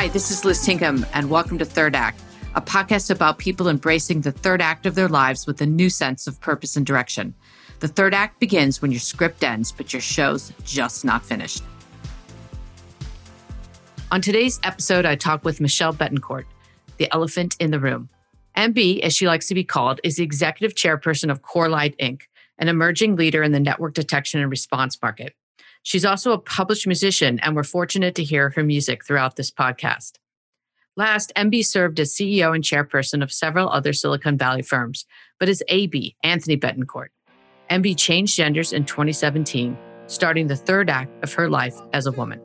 Hi, this is Liz Tinkham, and welcome to Third Act, a podcast about people embracing the third act of their lives with a new sense of purpose and direction. The third act begins when your script ends, but your show's just not finished. On today's episode, I talk with Michelle Bettencourt, the elephant in the room. MB, as she likes to be called, is the executive chairperson of CoreLight Inc., an emerging leader in the network detection and response market. She's also a published musician, and we're fortunate to hear her music throughout this podcast. Last, MB served as CEO and chairperson of several other Silicon Valley firms, but as AB, Anthony Bettencourt. MB changed genders in 2017, starting the third act of her life as a woman.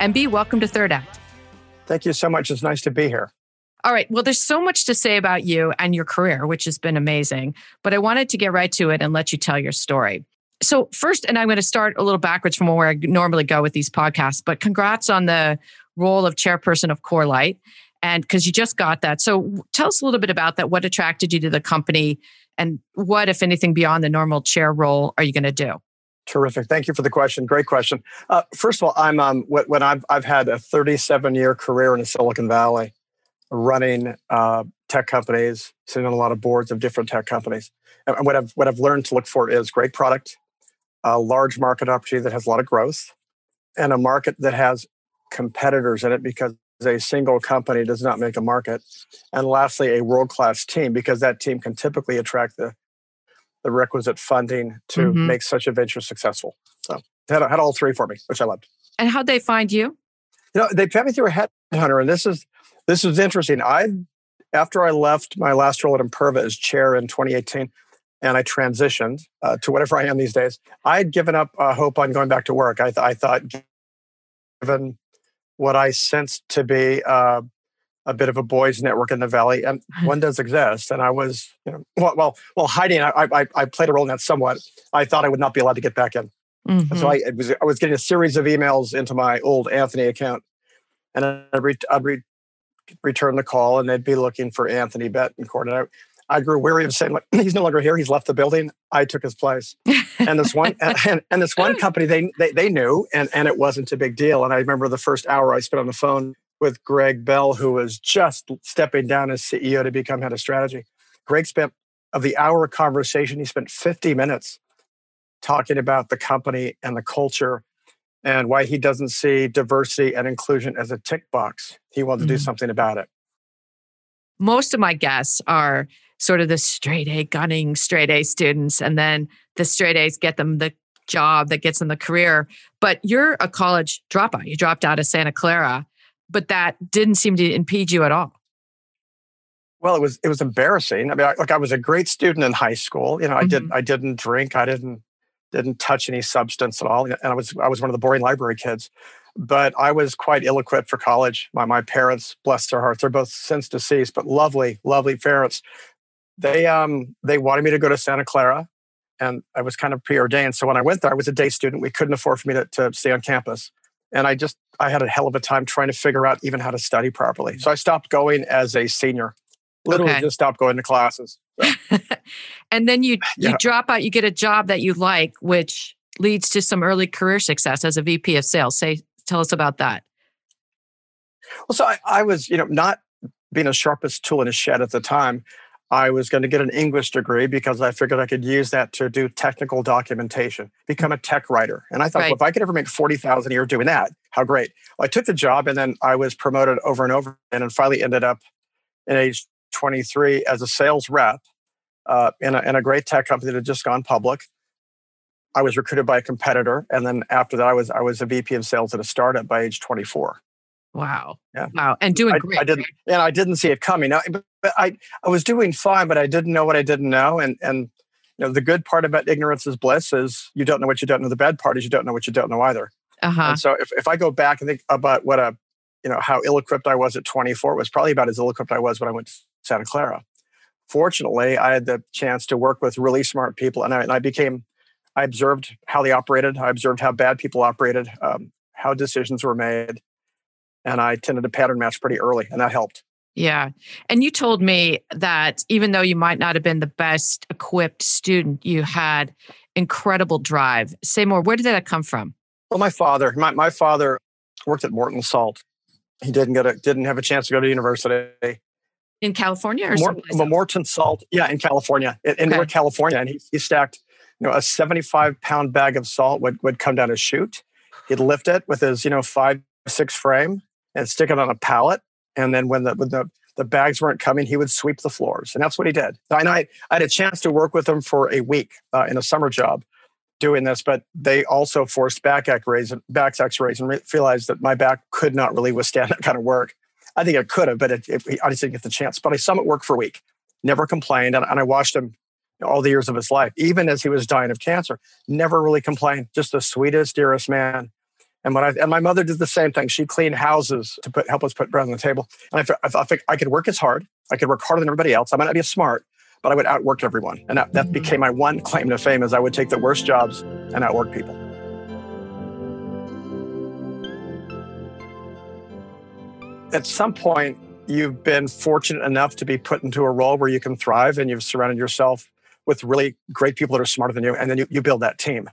MB, welcome to Third Act. Thank you so much. It's nice to be here. All right. Well, there's so much to say about you and your career, which has been amazing. But I wanted to get right to it and let you tell your story. So, first, and I'm going to start a little backwards from where I normally go with these podcasts, but congrats on the role of chairperson of CoreLight. And because you just got that. So, tell us a little bit about that. What attracted you to the company? And what, if anything, beyond the normal chair role are you going to do? Terrific. Thank you for the question. Great question. Uh, first of all, I'm um, when I've I've had a 37 year career in Silicon Valley, running uh, tech companies, sitting on a lot of boards of different tech companies. And what I've what I've learned to look for is great product, a large market opportunity that has a lot of growth, and a market that has competitors in it because a single company does not make a market. And lastly, a world class team because that team can typically attract the the requisite funding to mm-hmm. make such a venture successful. So had, had all three for me, which I loved. And how'd they find you? You know, they found me through a headhunter, and this is this is interesting. I after I left my last role at Imperva as chair in 2018, and I transitioned uh, to whatever I am these days. I had given up uh, hope on going back to work. I, th- I thought, given what I sensed to be uh, a bit of a boys' network in the valley, and one does exist. And I was, you know, well, well, well hiding. I, I, I played a role in that somewhat. I thought I would not be allowed to get back in. Mm-hmm. So I was, I was getting a series of emails into my old Anthony account, and I'd, re- I'd re- return the call, and they'd be looking for Anthony Bettencourt. And I, I grew weary of saying, like, he's no longer here. He's left the building. I took his place. And this one, and, and, this one company, they, they, they knew, and, and it wasn't a big deal. And I remember the first hour I spent on the phone with Greg Bell, who was just stepping down as CEO to become head of strategy. Greg spent of the hour conversation, he spent 50 minutes talking about the company and the culture and why he doesn't see diversity and inclusion as a tick box. He wants mm-hmm. to do mm-hmm. something about it. Most of my guests are sort of the straight A gunning straight A students, and then the straight A's get them the job that gets them the career. But you're a college dropout. You dropped out of Santa Clara but that didn't seem to impede you at all. Well, it was it was embarrassing. I mean, I, like I was a great student in high school. You know, mm-hmm. I didn't I didn't drink. I didn't didn't touch any substance at all, and I was I was one of the boring library kids. But I was quite ill-equipped for college. My my parents, bless their hearts, they're both since deceased, but lovely, lovely parents. They um they wanted me to go to Santa Clara, and I was kind of preordained. So when I went there, I was a day student. We couldn't afford for me to, to stay on campus and I just I had a hell of a time trying to figure out even how to study properly. So I stopped going as a senior. Literally okay. just stopped going to classes. So. and then you you drop out, you get a job that you like, which leads to some early career success as a VP of sales. Say tell us about that. Well, so I, I was, you know, not being the sharpest tool in his shed at the time. I was going to get an English degree because I figured I could use that to do technical documentation, become a tech writer. And I thought, right. well, if I could ever make 40,000 a year doing that, how great. Well, I took the job and then I was promoted over and over and finally ended up in age 23 as a sales rep uh, in, a, in a great tech company that had just gone public. I was recruited by a competitor. And then after that, I was, I was a VP of sales at a startup by age 24. Wow. Yeah. Wow. And doing I, great. I didn't, and I didn't see it coming. Now, but I, I was doing fine, but I didn't know what I didn't know. And, and, you know, the good part about ignorance is bliss is you don't know what you don't know. The bad part is you don't know what you don't know either. Uh-huh. And so if, if I go back and think about what a, you know, how ill-equipped I was at 24, it was probably about as ill-equipped I was when I went to Santa Clara. Fortunately, I had the chance to work with really smart people and I, and I became, I observed how they operated. I observed how bad people operated, um, how decisions were made and I tended to pattern match pretty early, and that helped. Yeah. And you told me that even though you might not have been the best equipped student, you had incredible drive. Say more. Where did that come from? Well, my father, my, my father worked at Morton Salt. He didn't get a, didn't have a chance to go to university. In California or Mort, Morton Salt, yeah, in California, in, in okay. North California. And he, he stacked, you know, a 75 pound bag of salt would, would come down a chute. He'd lift it with his, you know, five, six frame and stick it on a pallet. And then when the, when the, the bags weren't coming, he would sweep the floors. And that's what he did. And I, I had a chance to work with him for a week uh, in a summer job doing this, but they also forced back x-rays, back x-rays and realized that my back could not really withstand that kind of work. I think it could have, but it, it, I just didn't get the chance. But I saw him at work for a week, never complained. And, and I watched him all the years of his life, even as he was dying of cancer, never really complained. Just the sweetest, dearest man. And when I and my mother did the same thing. She cleaned houses to put help us put bread on the table. And I, I, I, I could work as hard. I could work harder than everybody else. I might not be as smart, but I would outwork everyone. And that, that became my one claim to fame is I would take the worst jobs and outwork people. At some point, you've been fortunate enough to be put into a role where you can thrive and you've surrounded yourself with really great people that are smarter than you. And then you, you build that team.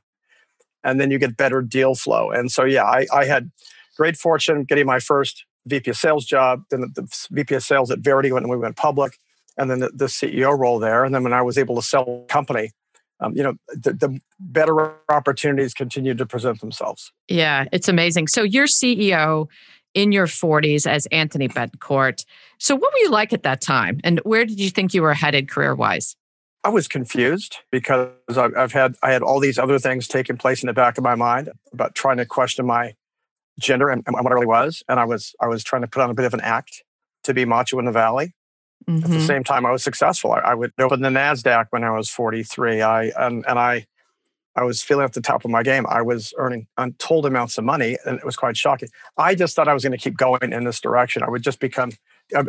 And then you get better deal flow. And so, yeah, I, I had great fortune getting my first VP of sales job, then the, the VP of sales at Verity when we went public and then the, the, CEO role there. And then when I was able to sell the company, um, you know, the, the, better opportunities continued to present themselves. Yeah, it's amazing. So you're CEO in your 40s as Anthony Bettencourt. So what were you like at that time? And where did you think you were headed career wise? I was confused because I've, I've had I had all these other things taking place in the back of my mind about trying to question my gender and, and what I really was, and I was I was trying to put on a bit of an act to be macho in the valley, Mm-hmm. At the mm-hmm. same time, I was successful. I, I, would open the Nasdaq when I was 43. I and, and I I was feeling at the top of my game. I was earning uh, untold amounts of money, and it was quite shocking. I just thought I was going to keep going in this direction. I would just become.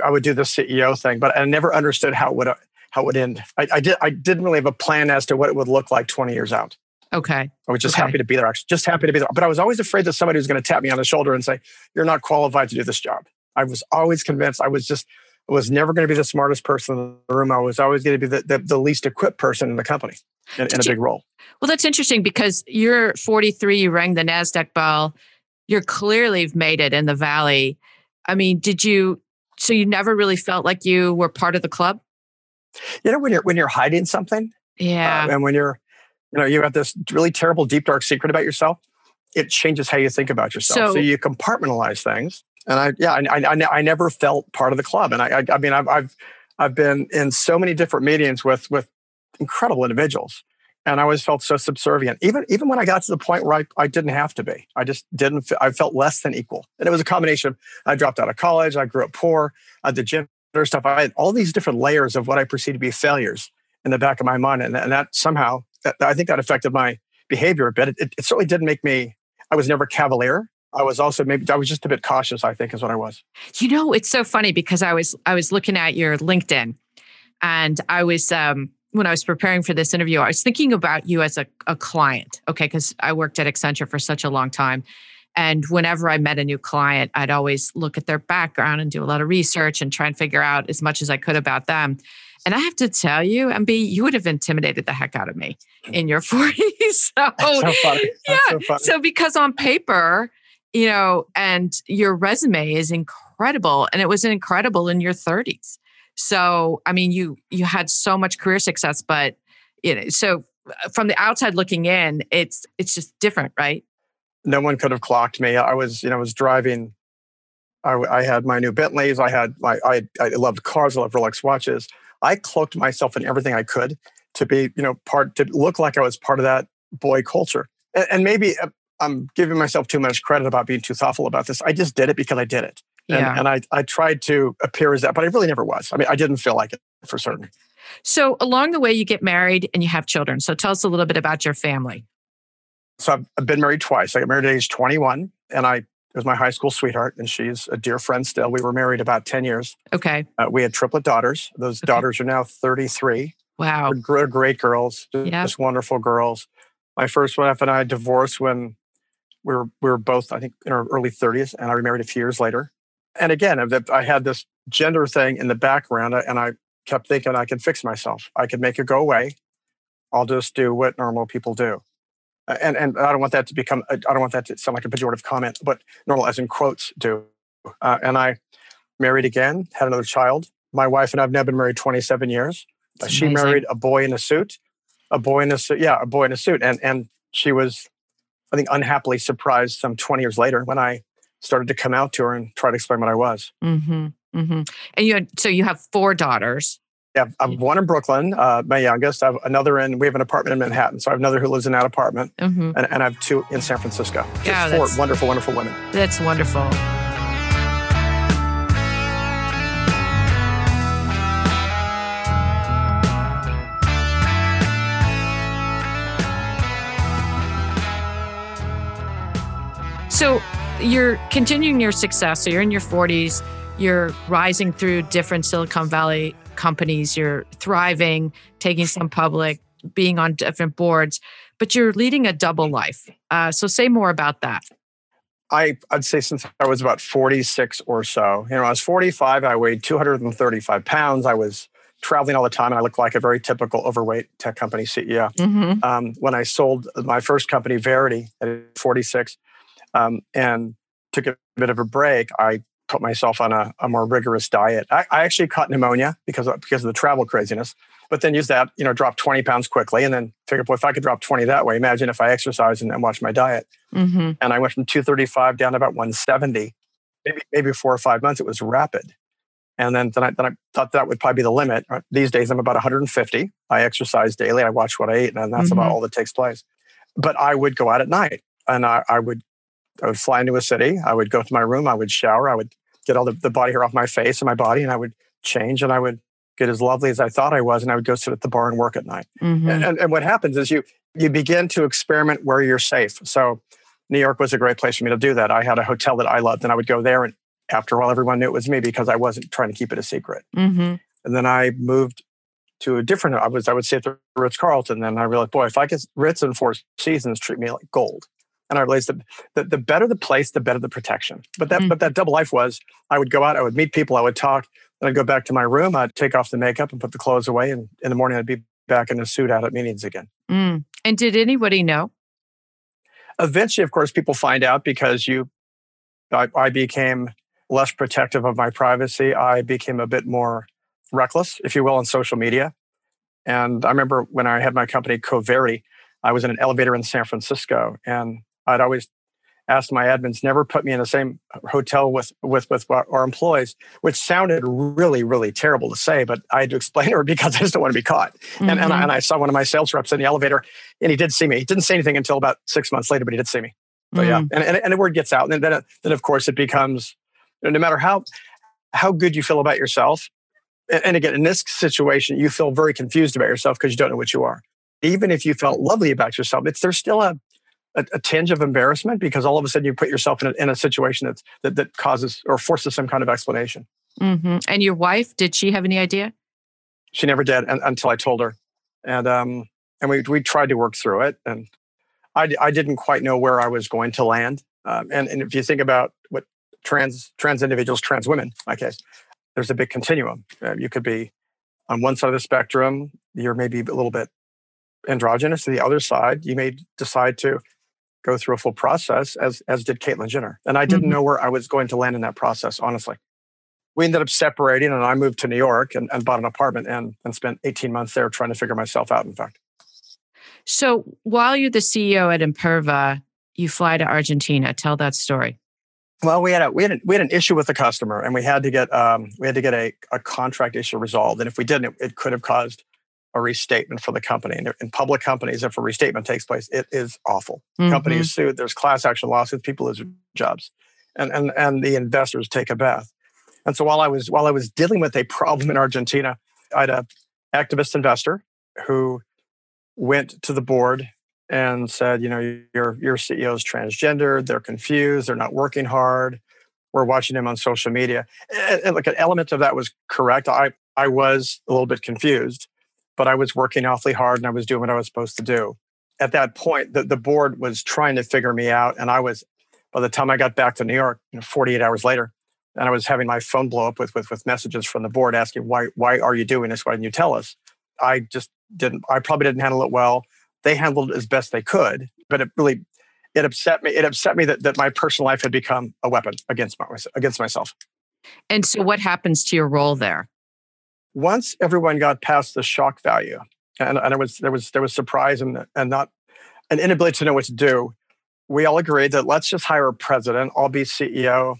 I, would do the CEO thing, but I never understood how it would uh, how it would end. I, I did. I didn't really have a plan as to what it would look like 20 years out. Okay. I was just okay. happy to be there. Actually, just happy to be there. But I was always afraid that somebody was going to tap me on the shoulder and say, "You're not qualified to do this job." I was always convinced. I was just I was never going to be the smartest person in the room. I was always going to be the, the, the least equipped person in the company in, in a big role. Well, that's interesting because you're 43, you rang the NASDAQ bell. You're clearly made it in the Valley. I mean, did you, so you never really felt like you were part of the club? You know, when you're, when you're hiding something. Yeah. Uh, and when you're, you know, you have this really terrible, deep, dark secret about yourself, it changes how you think about yourself. So, so you compartmentalize things and I, yeah, I, I, I never felt part of the club. And I, I, I mean, I've, I've, I've been in so many different meetings with, with incredible individuals. And I always felt so subservient, even, even when I got to the point where I, I didn't have to be. I just didn't, I felt less than equal. And it was a combination of, I dropped out of college, I grew up poor, I did gender stuff. I had all these different layers of what I perceived to be failures in the back of my mind. And, and that somehow, that, I think that affected my behavior a bit. It, it, it certainly didn't make me, I was never cavalier. I was also maybe I was just a bit cautious. I think is what I was. You know, it's so funny because I was I was looking at your LinkedIn, and I was um, when I was preparing for this interview, I was thinking about you as a, a client. Okay, because I worked at Accenture for such a long time, and whenever I met a new client, I'd always look at their background and do a lot of research and try and figure out as much as I could about them. And I have to tell you, MB, you would have intimidated the heck out of me in your 40s. So, so funny. yeah. So, funny. so because on paper, you know, and your resume is incredible. And it was incredible in your 30s. So, I mean, you you had so much career success, but you know, so uh, from the outside looking in, it's it's just different, right? No one could have clocked me. I was, you know, I was driving. I, I had my new Bentleys. I had my, I, I loved cars. I loved Rolex watches. I cloaked myself in everything I could to be, you know, part to look like I was part of that boy culture. And, and maybe uh, I'm giving myself too much credit about being too thoughtful about this. I just did it because I did it. Yeah. And, and I, I tried to appear as that, but I really never was. I mean, I didn't feel like it for certain. So along the way, you get married and you have children. So tell us a little bit about your family. So I've, I've been married twice. I got married at age 21 and I was my high school sweetheart and she's a dear friend still. We were married about 10 years. Okay. Uh, we had triplet daughters. Those okay. daughters are now 33. Wow. They're great girls, just wonderful girls. My first wife and I divorced when we were we were both I think in our early 30s, and I remarried a few years later. And again, I had this gender thing in the background, and I kept thinking I could fix myself. I could make it go away. I'll just do what normal people do. And and I don't want that to become I don't want that to sound like a pejorative comment, but normal as in quotes do. Uh, and I married again, had another child. My wife and I've now been married 27 years. she married a boy in a suit, a boy in a suit. Yeah, a boy in a suit, and and she was, I think, unhappily surprised some 20 years later when I started to come out to her and try to explain what I was. Mm-hmm, mm-hmm. And you had so you have four daughters. Yeah, I have one in Brooklyn, uh, my youngest. I have another in, we have an apartment in Manhattan. So I have another who lives in that apartment. Mm-hmm. And, and, I have two in San Francisco. Just yeah, four wonderful, wonderful women. That's wonderful. So you're continuing your success. So you're in your 40s, you're rising through different Silicon Valley companies, you're thriving, taking some public, being on different boards, but you're leading a double life. Uh, so say more about that. I, I'd say since I was about 46 or so, you know, I was 45, I weighed 235 pounds. I was traveling all the time and I looked like a very typical overweight tech company CEO. Mm-hmm. Um, when I sold my first company, Verity, at 46, um, and took a bit of a break, I put myself on a, a more rigorous diet. I, I, actually caught pneumonia because of, because of the travel craziness, but then used that, you know, dropped 20 pounds quickly and then figured, well, if I could drop 20 that way, imagine if I exercise and, then watch my diet. Mm-hmm. And I went from 235 down to about 170. Maybe, maybe four or five months, it was rapid. And then, then, I, then I thought that would probably be the limit. These days, I'm about 150. I exercise daily. I watch what I eat, and that's mm-hmm. about all that takes place. But I would go out at night and I, I would I would fly into a city. I would go to my room. I would shower. I would get all the, the body hair off my face and my body, and I would change and I would get as lovely as I thought I was, and I would go sit at the bar and work at night. Mm-hmm. And, and, and what happens is you you begin to experiment where you're safe. So New York was a great place for me to do that. I had a hotel that I loved, and I would go there, and after a while, everyone knew it was me because I wasn't trying to keep it a secret. Mm-hmm. And then I moved to a different. I was I would stay at the Ritz Carlton, Then I realized, boy, if I get Ritz and Four Seasons treat me like gold, and I realized that the, the better the place, the better the protection. But that, mm. but that double life was I would go out, I would meet people, I would talk, then I'd go back to my room, I'd take off the makeup and put the clothes away. And in the morning, I'd be back in a suit out at meetings again. Mm. And did anybody know? Eventually, of course, people find out because you, I, I became less protective of my privacy. I became a bit more reckless, if you will, on social media. And I remember when I had my company Coverity, I was in an elevator in San Francisco and I'd always ask my admins never put me in the same hotel with with with our employees, which sounded really really terrible to say, but I had to explain to her because I just don't want to be caught. Mm-hmm. And and I, mm-hmm. and I, saw one of my sales reps in the elevator, and he did see me. He didn't say anything until about six months later, but he did see me. But mm-hmm. yeah, and, and and the word gets out, and then then of course it becomes no matter how how good you feel about yourself. And again, in this situation, you feel very confused about yourself because you don't know what you are. Even if you felt lovely about yourself, it's there's still a a, a, tinge of embarrassment because all of a sudden you put yourself in a, in a situation that's, that, that causes or forces some kind of explanation. Mm-hmm. And your wife, did she have any idea? She never did and, until I told her. And, um, and we, we tried to work through it. And I, I didn't quite know where I was going to land. Um, and, and if you think about what trans, trans individuals, trans women, in my case, there's a big continuum. Uh, you could be on one side of the spectrum, you're maybe a little bit androgynous. To the other side, you may decide to go through a full process, as as did Caitlyn Jenner. And I didn't mm-hmm. know where I was going to land in that process, honestly. We ended up separating, and I moved to New York and, and bought an apartment and, and spent 18 months there trying to figure myself out, in fact. So while you're the CEO at Imperva, you fly to Argentina. Tell that story. Well, we had a we had a, we had an issue with the customer, and we had to get um, we had to get a, a contract issue resolved. And if we didn't, it, it could have caused a restatement for the company. And in public companies, if a restatement takes place, it is awful. Mm-hmm. Companies sued, there's class action lawsuits, people lose jobs, and, and, and the investors take a bath. And so while I was while I was dealing with a problem in Argentina, I had an activist investor who went to the board and said, you know, your your CEO is transgender, they're confused, they're not working hard. We're watching him on social media. And, and like an element of that was correct. I I was a little bit confused but I was working awfully hard and I was doing what I was supposed to do. At that point, the, the board was trying to figure me out. And I was, by the time I got back to New York, you know, 48 hours later, and I was having my phone blow up with, with, with messages from the board asking, why, why are you doing this? Why didn't you tell us? I just didn't. I probably didn't handle it well. They handled it as best they could, but it really it upset me. It upset me that, that my personal life had become a weapon against my, against myself. And so, what happens to your role there? Once everyone got past the shock value, and, and it was there was there was surprise and and not an inability to know what to do. We all agreed that let's just hire a president. I'll be CEO.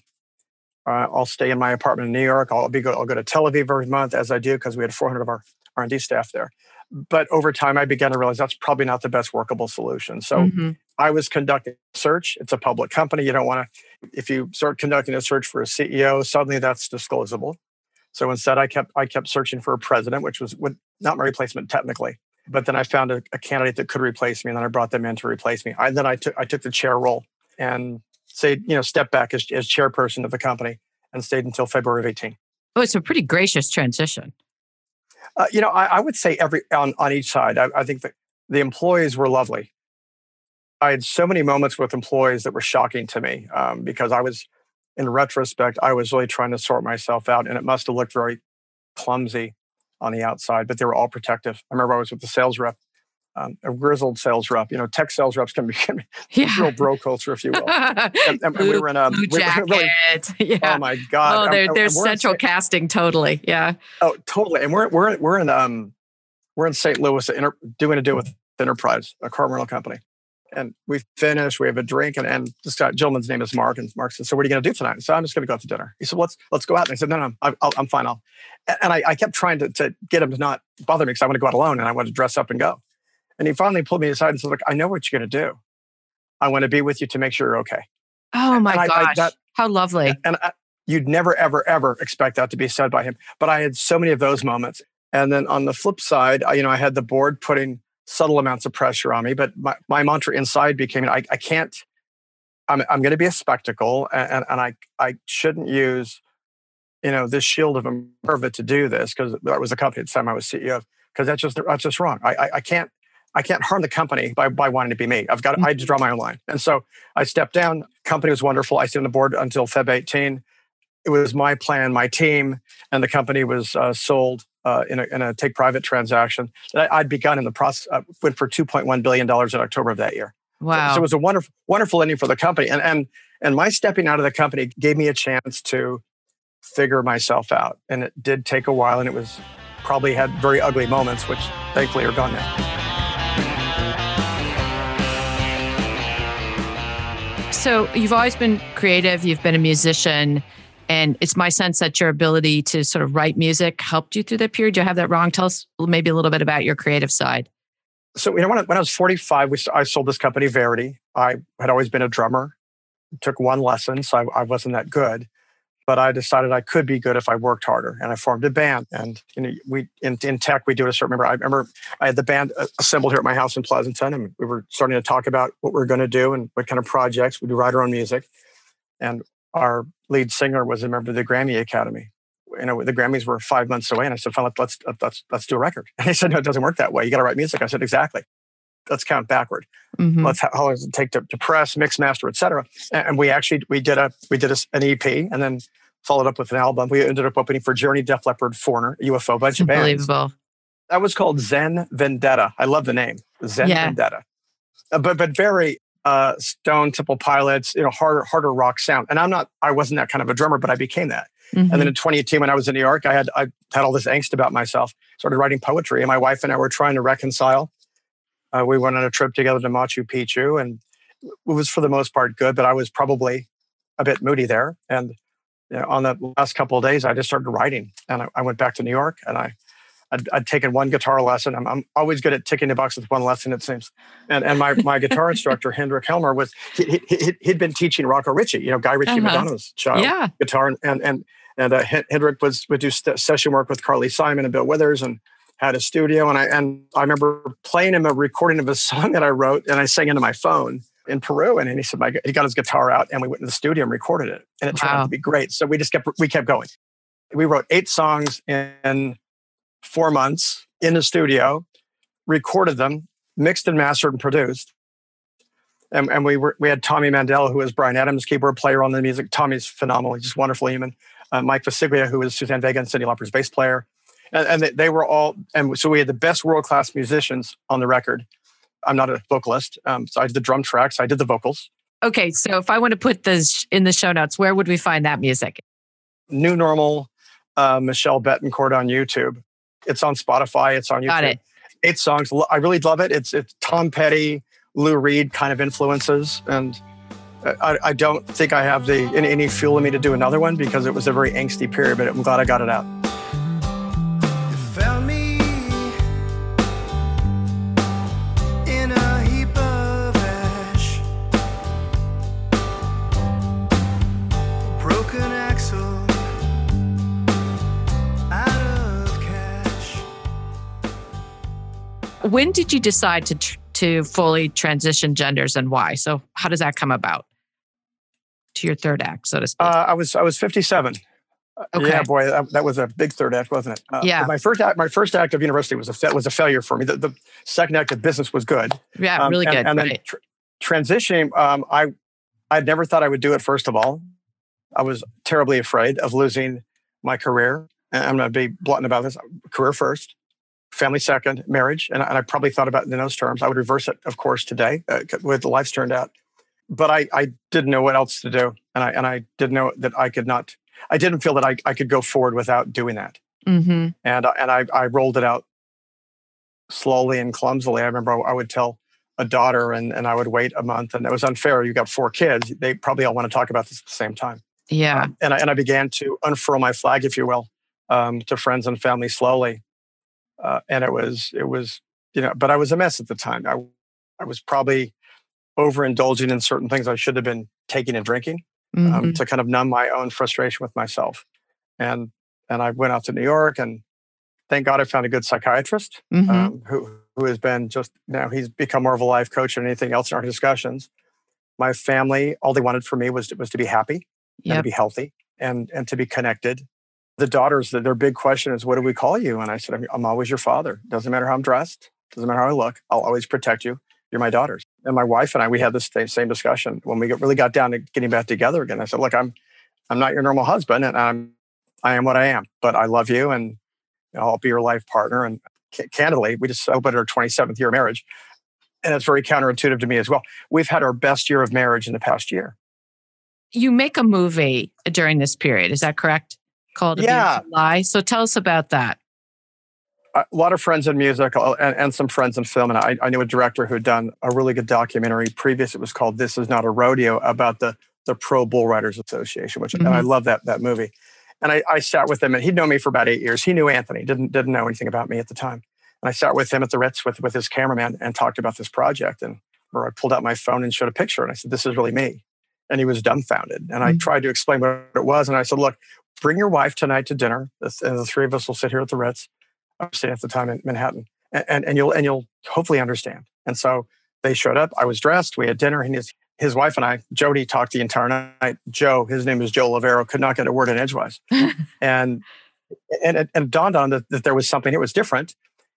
Uh, I'll stay in my apartment in New York. I'll be go, I'll go to Tel Aviv every month as I do because we had 400 of our R&D staff there. But over time, I began to realize that's probably not the best workable solution. So mm-hmm. I was conducting a search. It's a public company. You don't want to, if you start conducting a search for a CEO, suddenly that's disclosable. So instead, I kept I kept searching for a president, which was not my replacement technically. But then I found a, a, candidate that could replace me, and then I brought them in to replace me. I, then I took I took the chair role and say you know step back as, as chairperson of the company and stayed until February of eighteen. Oh, it's a pretty gracious transition. Uh, you know, I, I, would say every on on each side. I, I think that the employees were lovely. I had so many moments with employees that were shocking to me um, because I was, in retrospect, I was really trying to sort myself out, and it must have looked very clumsy on the outside, but they were all protective. I remember I was with the sales rep, um, a grizzled sales rep. You know, tech sales reps can be, can be yeah. real bro culture, if you will. and, and, blue, we were in a blue jacket. Really, yeah. Oh my god! Oh, they're, they're central casting totally. Yeah. Oh, totally. And we're we're we're in um we're in St. Louis, inter, doing a deal with Enterprise, a car rental company. And we finished, we have a drink, and, and this guy, gentleman's name is Mark. And Mark said, So, what are you going to do tonight? So, I'm just going to go out to dinner. He said, well, Let's let's go out. And I said, No, no, I, am I'm fine. I'll. And I, I, kept trying to, to get him to not bother me because I want to go out alone and I want to dress up and go. And he finally pulled me aside and said, Look, I know what you're going to do. I want to be with you to make sure you're okay. Oh my and gosh. I, that, How lovely. And you'd never, ever, ever expect that to be said by him. But I had so many of those moments. And then on the flip side, I, you know, I had the board putting subtle amounts of pressure on me. But my, my mantra inside became, I, I can't, I'm, I'm going to be a spectacle and, and I, I shouldn't use, you know, this shield of Imperva to do this because that was a company at the time I was CEO of, because that's just, that's just wrong. I, I, I, can't, I can't harm the company by, by wanting to be me. I've got, mm-hmm. I had to draw my own line. And so I stepped down. Company was wonderful. I stayed on the board until Feb 18. It was my plan, my team, and the company was uh, sold uh, in, a, in, a, take private transaction that I'd begun in the process, uh, went for $2.1 billion in October of that year. Wow. So, so, it was a wonderful, wonderful ending for the company. And, and, and my stepping out of the company gave me a chance to figure myself out. And it did take a while and it was probably had very ugly moments, which thankfully are gone now. So you've always been creative, you've been a musician. And it's my sense that your ability to sort of write music helped you through that period. Do you have that wrong? Tell us maybe a little bit about your creative side. So, you know, when I, when I was 45, we, I sold this company, Verity. I had always been a drummer, took one lesson, so I, I wasn't that good. But I decided I could be good if I worked harder, and I formed a band. And you know, we in, in tech we do it a certain. Remember, I remember I had the band uh, assembled here at my house in Pleasanton, and we were starting to talk about what we are going to do and what kind of projects. We do write our own music, and our lead singer was a member of the Grammy Academy. You know, the Grammys were five months away, and I said, "Fine, let's let's let's do a record." And he said, "No, it doesn't work that way. You got to write music." I said, "Exactly. Let's count backward. Mm-hmm. Let's how long does it take to, to press, mix, master, etc." And we actually we did a we did a, an EP, and then followed up with an album. We ended up opening for Journey, Def Leppard, Foreigner, UFO, bunch of bands. Unbelievable. That was called Zen Vendetta. I love the name, Zen yeah. Vendetta. Uh, but but very uh, Stone Temple Pilots, you know, harder, harder rock sound. And I'm not, I wasn't that kind of a drummer, but I became that. Mm-hmm. And then mm-hmm. in 2018, when I was in New York, I had, I had all this angst about myself, started writing poetry. And my wife and I were trying to reconcile. Uh, we went on a trip together to Machu Picchu and it was for the most part good, but I was probably a bit moody there. And you know, on the last couple of days, I just started writing and I, I went back to New York and I I'd, I'd, taken one guitar lesson. I'm, I'm, always good at ticking the box with one lesson, it seems. And, and my, my guitar instructor, Hendrik Helmer, was he, he, had been teaching Rocco Ritchie, you know, Guy Ritchie uh-huh. Madonna's child yeah. guitar. And, and, and, and uh, Hendrik was, would do st- session work with Carly Simon and Bill Withers and had a studio. And I, and I remember playing him a recording of a song that I wrote and I sang into my phone in Peru. And he said, my, he got his guitar out and we went to the studio and recorded it. And it turned wow. out to be great. So we just kept, we kept going. We wrote eight songs in four months in the studio, recorded them, mixed and mastered and produced. And, and we were we had Tommy Mandel, who was Bryan Adams' keyboard player on the music. Tommy's phenomenal; he's just wonderful human. Uh, Mike Visceglia, who was Suzanne Vega and Cyndi Lauper's bass player, and, and they, they were all, and so we had the best world class musicians on the record. I'm not a vocalist, um, so I did the drum tracks, I did the vocals. Okay, so if I want to put this in the show notes, where would we find that music? New Normal, uh, Michelle Bettencourt on YouTube. It's on Spotify. It's on YouTube. Got it. Eight songs. I really love it. It's it's Tom Petty, Lou Reed kind of influences, and I, I don't think I have the any, any fuel in me to do another one because it was a very angsty period. But I'm glad I got it out. When did you decide to tr- to fully transition genders and why? So how does that come about to your third act, so to speak? Uh, I was I was 57. Uh, okay. Yeah, boy, that, that, was a big third act, wasn't it? Uh, yeah. My first act, my first act of university was a was a failure for me. The, the second act of business was good. Yeah, um, really and, good. And right. then tr- transitioning, um, I I never thought I would do it. First of all, I was terribly afraid of losing my career. I'm going to be blunt about this. Career first family second, marriage. And, and I probably thought about it in those terms. I would reverse it, of course, today, uh, with the life's turned out. But I, I didn't know what else to do. And I, and I didn't know that I could not, I didn't feel that I, I could go forward without doing that. Mm-hmm. And, and I, I rolled it out slowly and clumsily. I remember I would tell a daughter and, and I would wait a month and it was unfair. You got four kids. They probably all want to talk about this at the same time. Yeah. Um, and, I, and I began to unfurl my flag, if you will, um, to friends and family slowly uh, and it was it was you know but i was a mess at the time i i was probably overindulging in certain things i should have been taking and drinking um, mm-hmm. um, to kind of numb my own frustration with myself and and i went out to new york and thank god i found a good psychiatrist mm-hmm. um, who who has been just you now he's become more of a life coach than anything else in our discussions my family all they wanted for me was was to be happy yep. and to be healthy and and to be connected the daughters, their big question is, what do we call you? And I said, I'm always your father. Doesn't matter how I'm dressed. Doesn't matter how I look. I'll always protect you. You're my daughters. And my wife and I, we had this same discussion when we really got down to getting back together again. I said, look, I'm, I'm not your normal husband and I'm, I am what I am, but I love you and I'll be your life partner. And candidly, we just celebrated our 27th year of marriage. And it's very counterintuitive to me as well. We've had our best year of marriage in the past year. You make a movie during this period. Is that correct? Called A yeah. Lie. So tell us about that. A lot of friends in music uh, and, and some friends in film. And I, I, knew a director who had done a really good documentary previous. It was called This Is Not a Rodeo about the, the Pro Bull Riders Association, which mm-hmm. and I mm-hmm. love that, that movie. And I, I sat with him and he'd known me for about eight years. He knew Anthony, didn't, didn't know anything about me at the time. And I sat with him at the Ritz with, with his cameraman and talked about this project. And where I pulled out my phone and showed a picture and I said, This is really me. And he was dumbfounded. And I mm-hmm. tried to explain what it was. And I said, Look, bring your wife tonight to dinner. And the three of us will sit here at the Ritz. Uh, I was staying at the time in Manhattan, and, and, and you'll and you'll hopefully understand. And so they showed up. I was dressed. We had dinner, and his his wife and I, Jody, talked the entire night. Joe, his name is Joe Lavero, could not get a word in edgewise, and and it, and dawned on that, that there was something. It was different.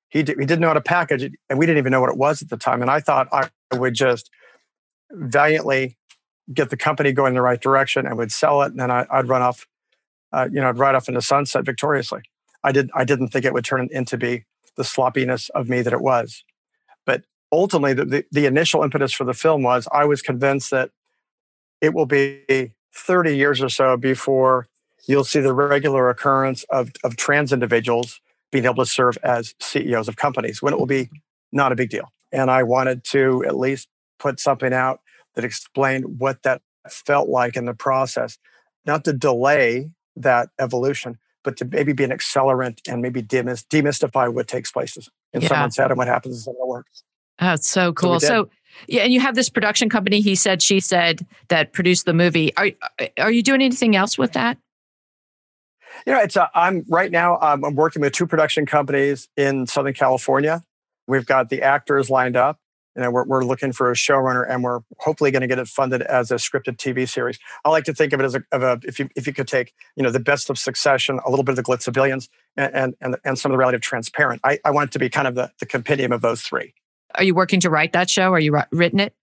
He did, he didn't know how to package it, and we didn't even know what it was at the time. And I thought I would just valiantly get the company going in the right direction and would sell it, and then I, I'd run off uh, you know, right off into sunset victoriously. I did I didn't think it would turn into be the sloppiness of me that it was. But ultimately, the, the, the initial impetus for the film was I was convinced that it will be 30 years or so before you'll see the regular occurrence of, of trans individuals being able to serve as CEOs of companies when it will be not a big deal. And I wanted to at least put something out that explained what that felt like in the process, not to delay that evolution, but to maybe be an accelerant and maybe demystify what takes place in yeah. someone's head and what happens in someone's work. That's so cool. So, so, yeah, and you have this production company. He said, she said that produced the movie. Are are you doing anything else with that? You know, it's a, I'm right now. Um, I'm working with two production companies in Southern California. We've got the actors lined up you know, we're, we're looking for a showrunner and we're hopefully going to get it funded as a scripted TV series. I like to think of it as a, of a if you if you could take you know the best of Succession, a little bit of the glitz of Billions, and and and some of the relative Transparent. I, I want it to be kind of the, the compendium of those three. Are you working to write that show? Are you written it?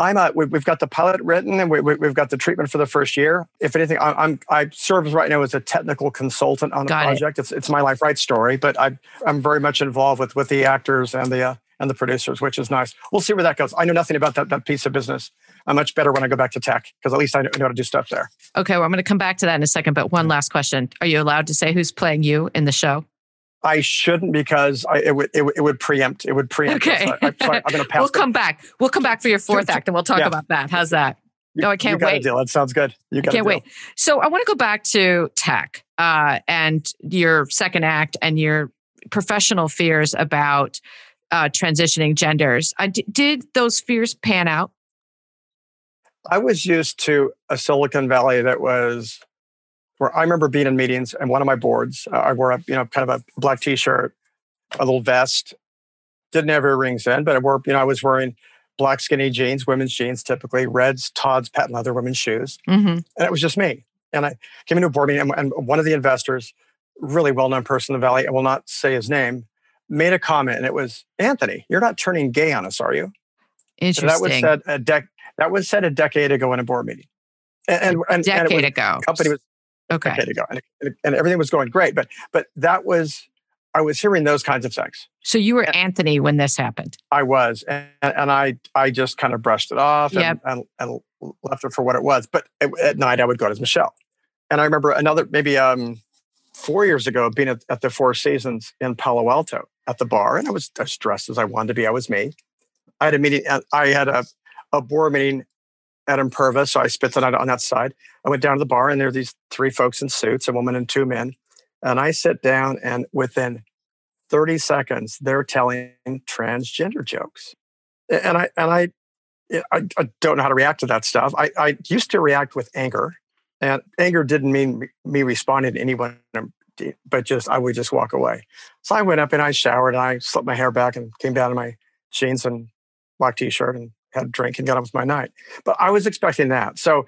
I'm a, we've got the pilot written and we, have got the treatment for the first year. If anything, I'm, I serve right now as a technical consultant on the got project. It. It's, it's my life right story, but I, I'm very much involved with, with the actors and the, uh, and the producers, which is nice. We'll see where that goes. I know nothing about that, that piece of business. I'm much better when I go back to tech because at least I know, how to do stuff there. Okay. Well, I'm going to come back to that in a second, but one last question. Are you allowed to say who's playing you in the show? I shouldn't because I, it would it, it, would preempt it would preempt. Okay, I, am going to pass. we'll come back. We'll come back for your fourth act, and we'll talk yeah. about that. How's that? No, I can't you wait. Deal. That sounds good. You can't wait. So I want to go back to tech uh, and your second act and your professional fears about uh, transitioning genders. I d- did those fears pan out? I was used to a Silicon Valley that was where I remember being in meetings and one of my boards, uh, I wore a, you know, kind of a black t-shirt, a little vest, didn't have earrings in, but I wore, you know, I was wearing black skinny jeans, women's jeans, typically reds, Tod's patent leather women's shoes. Mm-hmm. And it was just me. And I came into a board meeting and, and one of the investors, really well-known person in the Valley, I will not say his name, made a comment and it was, Anthony, you're not turning gay on us, are you? Interesting. that was said a dec- that was said a decade ago in a board meeting. And, and, and decade and was, ago. Company was okay. decade ago, and, and everything was going great. But but that was I was hearing those kinds of things. So you were Anthony when this happened. I was, and, and I I just kind of brushed it off and, yep. and, and, left it for what it was. But at night I would go as Michelle, and I remember another maybe um, four years ago being at, at, the Four Seasons in Palo Alto at the bar, and I was as dressed as I wanted to be. I was me. I had a meeting. Uh, I had a a board meeting at Imperva, so I spit that out on that side. I went down to the bar, and there are these three folks in suits, a woman and two men. And I sit down, and within 30 seconds, they're telling transgender jokes. And I and I, I, I don't know how to react to that stuff. I, I used to react with anger, and anger didn't mean me responding to anyone, um, but just I would just walk away. So I went up and I showered, and I slipped my hair back and came down in my jeans and black t-shirt and had a drink and got on with my night. But I was expecting that. So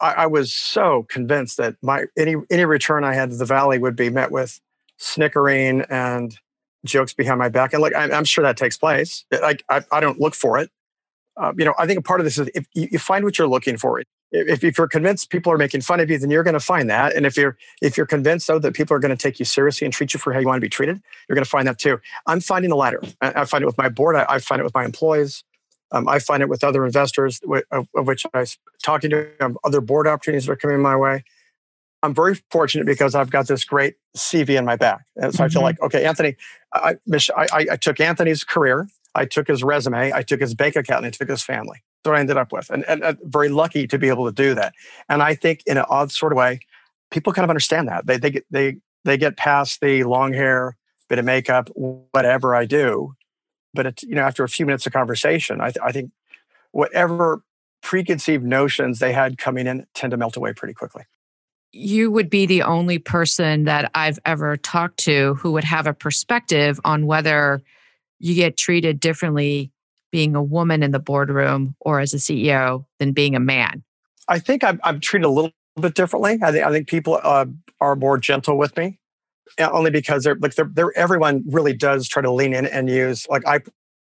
I, I, was so convinced that my any any return I had to the valley would be met with snickering and jokes behind my back. And like I'm, I'm sure that takes place. I, I, I don't look for it. Uh, you know, I think a part of this is if you, you find what you're looking for. If, if you're convinced people are making fun of you, then you're going to find that. And if you're if you're convinced though that people are going to take you seriously and treat you for how you want to be treated, you're going to find that too. I'm finding the latter. I, I find it with my board. I, I find it with my employees. Um, I find it with other investors, of, of which I'm talking to um, other board opportunities that are coming my way. I'm very fortunate because I've got this great CV in my back. And so mm-hmm. I feel mm-hmm. like, okay, Anthony, I, I, I, took Anthony's career, I took his resume, I took his bank account, and I took his family. What I ended up with. And, and, and very lucky to be able to do that. And I think in an odd sort of way, people kind of understand that. They, they, get, they, they get past the long hair, bit of makeup, whatever I do, but it's you know after a few minutes of conversation I, th- I think whatever preconceived notions they had coming in tend to melt away pretty quickly you would be the only person that I've ever talked to who would have a perspective on whether you get treated differently being a woman in the boardroom or as a CEO than being a man. I think I'm, I'm treated a little bit differently. I think I think people uh, are more gentle with me only because they're like they're, they're everyone really does try to lean in and use like I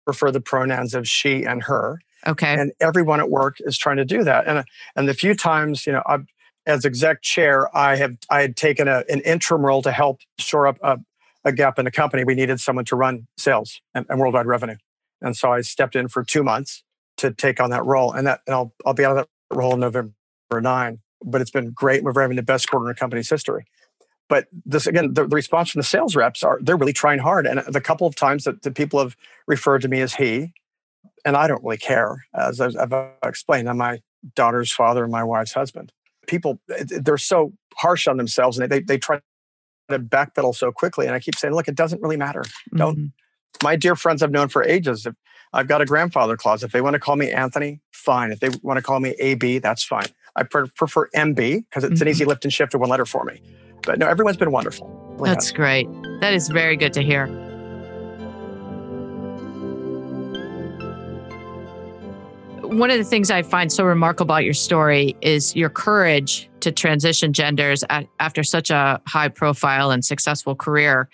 prefer the pronouns of she and her. Okay. And everyone at work is trying to do that. And and the few times you know I've, as exec chair, I have I had taken a, an interim role to help shore up a, a gap in the company. We needed someone to run sales and, and worldwide revenue, and so I stepped in for two months to take on that role. And that and I'll I'll be out of that role in November nine. But it's been great. We're having the best quarter in the company's history. But this again, the, the, response from the sales reps are they're really trying hard. And the couple of times that the people have referred to me as he, and I don't really care, as I've, explained, I'm my daughter's father and my wife's husband. People, they're so harsh on themselves and they, they try to backpedal so quickly. And I keep saying, look, it doesn't really matter. Don't. Mm-hmm. My dear friends I've known for ages, if I've got a grandfather clause. If they want to call me Anthony, fine. If they want to call me AB, that's fine. I prefer MB because it's mm-hmm. an easy lift and shift to one letter for me. But no, everyone's been wonderful. Really That's has. great. That is very good to hear. One of the things I find so remarkable about your story is your courage to transition genders after such a high profile and successful career.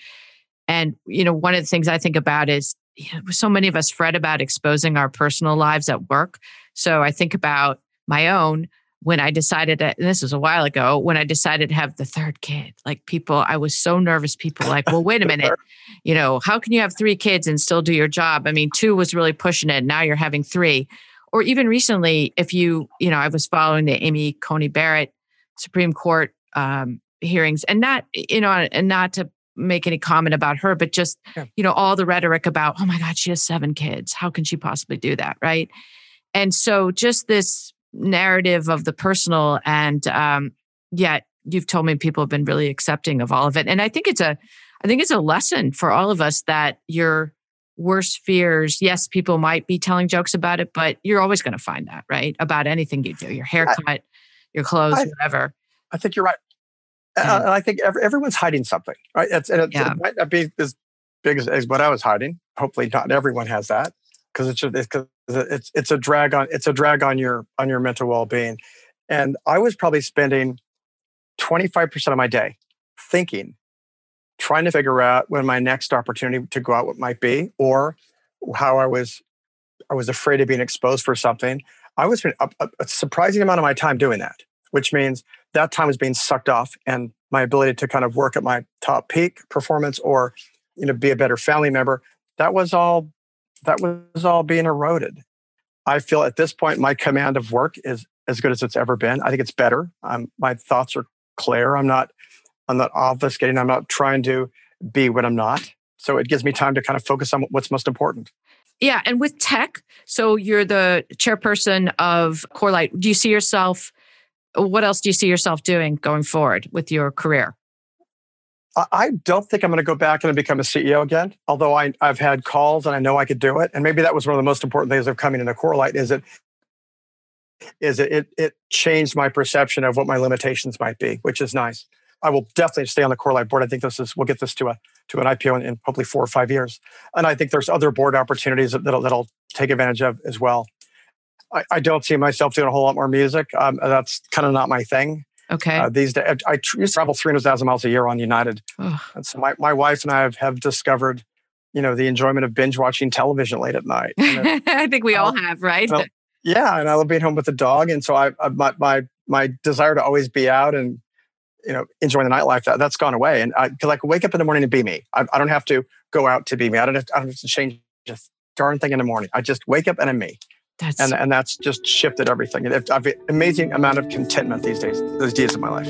And, you know, one of the things I think about is you know, so many of us fret about exposing our personal lives at work. So I think about my own when I decided to, and this was a while ago, when I decided to have the third kid. Like people, I was so nervous. People like, well, wait a minute, you know, how can you have three kids and still do your job? I mean, two was really pushing it. Now you're having three. Or even recently, if you, you know, I was following the Amy Coney Barrett Supreme Court um, hearings, and not, you know, and not to make any comment about her, but just, you know, all the rhetoric about, oh my God, she has seven kids. How can she possibly do that? Right. And so just this narrative of the personal and um, yet you've told me people have been really accepting of all of it and i think it's a i think it's a lesson for all of us that your worst fears yes people might be telling jokes about it but you're always going to find that right about anything you do your haircut I, your clothes I, whatever i think you're right yeah. uh, i think every, everyone's hiding something right it's, and it, yeah. it might not be as big as, as what i was hiding hopefully not everyone has that because it's just it's, it's it's a drag on it's a drag on your on your mental well-being and i was probably spending 25% of my day thinking trying to figure out when my next opportunity to go out what might be or how i was i was afraid of being exposed for something i was spending a, a surprising amount of my time doing that which means that time was being sucked off and my ability to kind of work at my top peak performance or you know be a better family member that was all that was all being eroded. I feel at this point, my command of work is as good as it's ever been. I think it's better. Um, my thoughts are clear. I'm not, I'm not obfuscating. I'm not trying to be what I'm not. So it gives me time to kind of focus on what's most important. Yeah, and with tech, so you're the chairperson of Corelight. Do you see yourself? What else do you see yourself doing going forward with your career? I don't think I'm going to go back and become a CEO again. Although I, have had calls and I know I could do it, and maybe that was one of the most important things of coming into Corelight is it is it, it it changed my perception of what my limitations might be, which is nice. I will definitely stay on the Corelight board. I think this is we'll get this to a to an IPO in, in hopefully four or five years, and I think there's other board opportunities that, that'll, that'll take advantage of as well. I, I, don't see myself doing a whole lot more music. Um, that's kind of not my thing. Okay. Uh, these days, I, I travel 300,000 miles a year on United. And so my, my wife and I have, have discovered, you know, the enjoyment of binge watching television late at night. It, I think we all have, right? Yeah. And I love being home with the dog. And so I, I my, my, my desire to always be out and, you know, enjoying the nightlife, that, that's gone away. And I, cause I can wake up in the morning and be me. I, I don't have to go out to be me. I don't have, I don't have to change a darn thing in the morning. I just wake up and I'm me. That's and, and that's just shifted everything. I've, I've an amazing amount of contentment these days, those days of my life.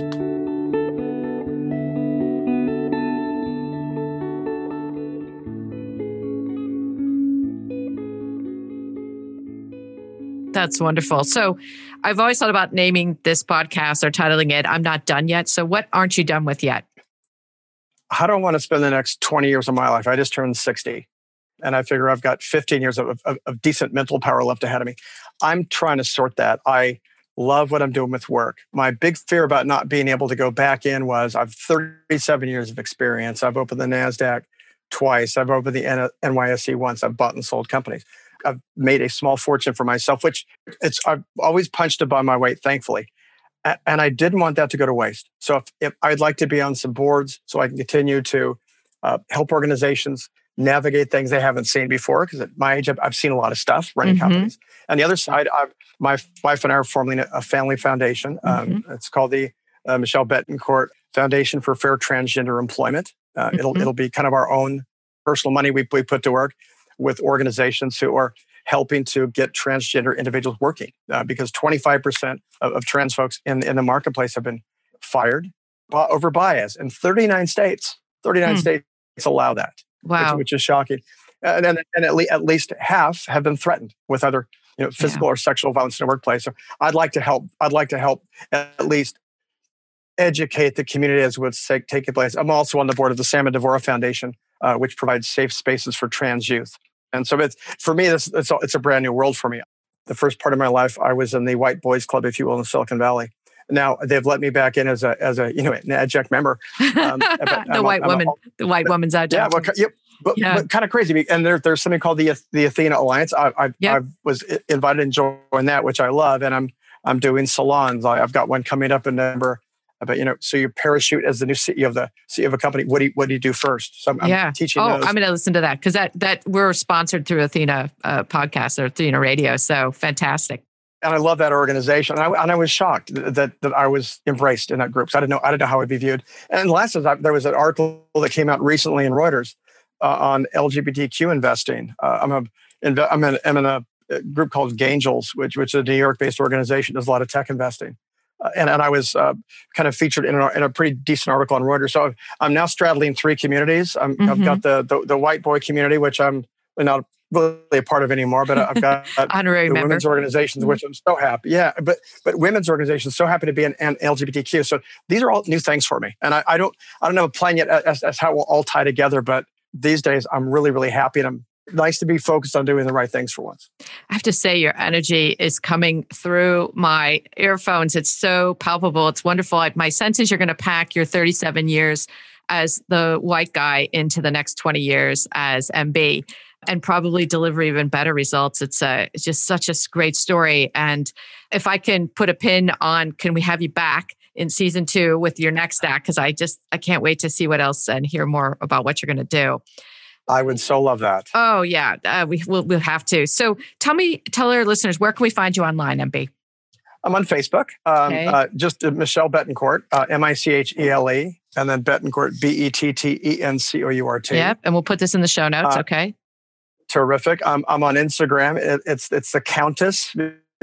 That's wonderful. So, I've always thought about naming this podcast or titling it I'm Not Done Yet. So, what aren't you done with yet? I don't want to spend the next 20 years of my life? I just turned 60 and I figure I've got 15 years of, of, of, decent mental power left ahead of me. I'm trying to sort that. I love what I'm doing with work. My big fear about not being able to go back in was I've 37 years of experience. I've opened the NASDAQ twice, I've opened the NYSE once, I've bought and sold companies. I've made a small fortune for myself, which it's I've always punched above my weight, thankfully. And I didn't want that to go to waste. So if, if I'd like to be on some boards so I can continue to uh, help organizations navigate things they haven't seen before. Because at my age, I've, I've, seen a lot of stuff running mm-hmm. companies. And the other side, I've, my wife and I are forming a, family foundation. Um, mm-hmm. it's called the uh, Michele Bettencourt Foundation for Fair Transgender Employment. Uh, mm-hmm. It'll it'll be kind of our own personal money we, we put to work with organizations who are helping to get transgender individuals working uh, because 25% of, of, trans folks in, in the marketplace have been fired over bias in 39 states 39 mm. states allow that wow. which, which is shocking. And, and, and at, le- at, least half have been threatened with other you know, physical yeah. or sexual violence in the workplace. So I'd like to help. I'd like to help at least educate the community as what's taking place. I'm also on the board of the Sam and Devorah Foundation, uh, which provides safe spaces for trans youth. And so it's for me, this it's a, it's a brand new world for me. The first part of my life, I was in the White Boys Club, if you will, in Silicon Valley. Now they've let me back in as a as a you know an adjunct member. Um, the I'm white a, woman, a, the white woman's adjunct. Yeah, well, yep. But, yeah. but kind of crazy. And there, there's something called the the Athena Alliance. I, I, yep. I was invited to join that, which I love, and I'm I'm doing salons. I've got one coming up in November but you know, so you parachute as the new CEO of the CEO of a company. What do you, what do you do first? So I'm, yeah. I'm teaching. Oh, those. I'm going to listen to that because that that we're sponsored through Athena uh, podcast or Athena Radio. So fantastic. And I love that organization. And I, and I was shocked that that I was embraced in that group. So I didn't know I didn't know how I'd be viewed. And last is I, there was an article that came out recently in Reuters uh, on LGBTQ investing. Uh, I'm a I'm in, I'm in a group called Gaingels, which which is a New York based organization does a lot of tech investing. Uh, and, and I was uh, kind of featured in a, in a pretty decent article on Reuters. So I'm now straddling three communities. i have mm-hmm. got the, the, the white boy community, which I'm not really a part of anymore, but I've got honorary the women's organizations, which I'm so happy. Yeah, but but women's organizations so happy to be an, an LGBTQ. So these are all new things for me, and I, I don't I don't have a plan yet as, as how it will all tie together. But these days, I'm really really happy, and I'm nice to be focused on doing the right things for once. I have to say, your energy is coming through my earphones. It's so palpable. It's wonderful. My sense is you're going to pack your 37 years as the white guy into the next 20 years as MB and probably deliver even better results. It's, a, it's just such a great story. And if I can put a pin on, can we have you back? in season two with your next act because I just I can't wait to see what else and hear more about what you're going to do. I would so love that. Oh yeah, uh, we will we'll have to. So tell me, tell our listeners where can we find you online, MB? I'm on Facebook. Um, okay. uh, just uh, Michele Bettencourt, uh, M I C H E L E, and then Bettencourt, B E T T E N C O U R T. Yep, and we'll put this in the show notes. Uh, okay. Terrific. I'm I'm on Instagram. It, it's it's the Countess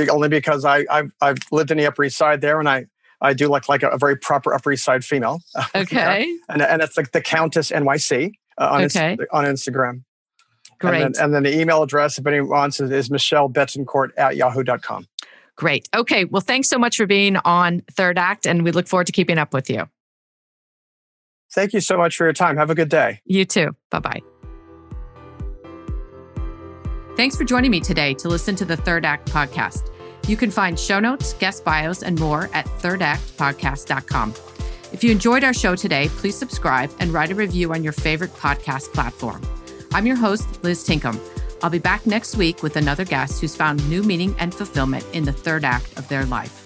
only because I I've, I've lived in the Upper East Side there, and I I do look like a, a very proper Upper East Side female. Okay. and and it's like the Countess NYC uh, on, okay. on Instagram. Great. And then, and then, the email address, if anyone wants, is, is Michele Bettencourt at yahoo.com. Great. Okay. Well, thanks so much for being on Third Act, and we look forward to keeping up with you. Thank you so much for your time. Have a good day. You too. Bye bye. Thanks for joining me today to listen to the Third Act podcast. You can find show notes, guest bios, and more at thirdactpodcast.com. If you enjoyed our show today, please subscribe and write a review on your favorite podcast platform. I'm your host, Liz Tinkham. I'll be back next week with another guest who's found new meaning and fulfillment in the third act of their life.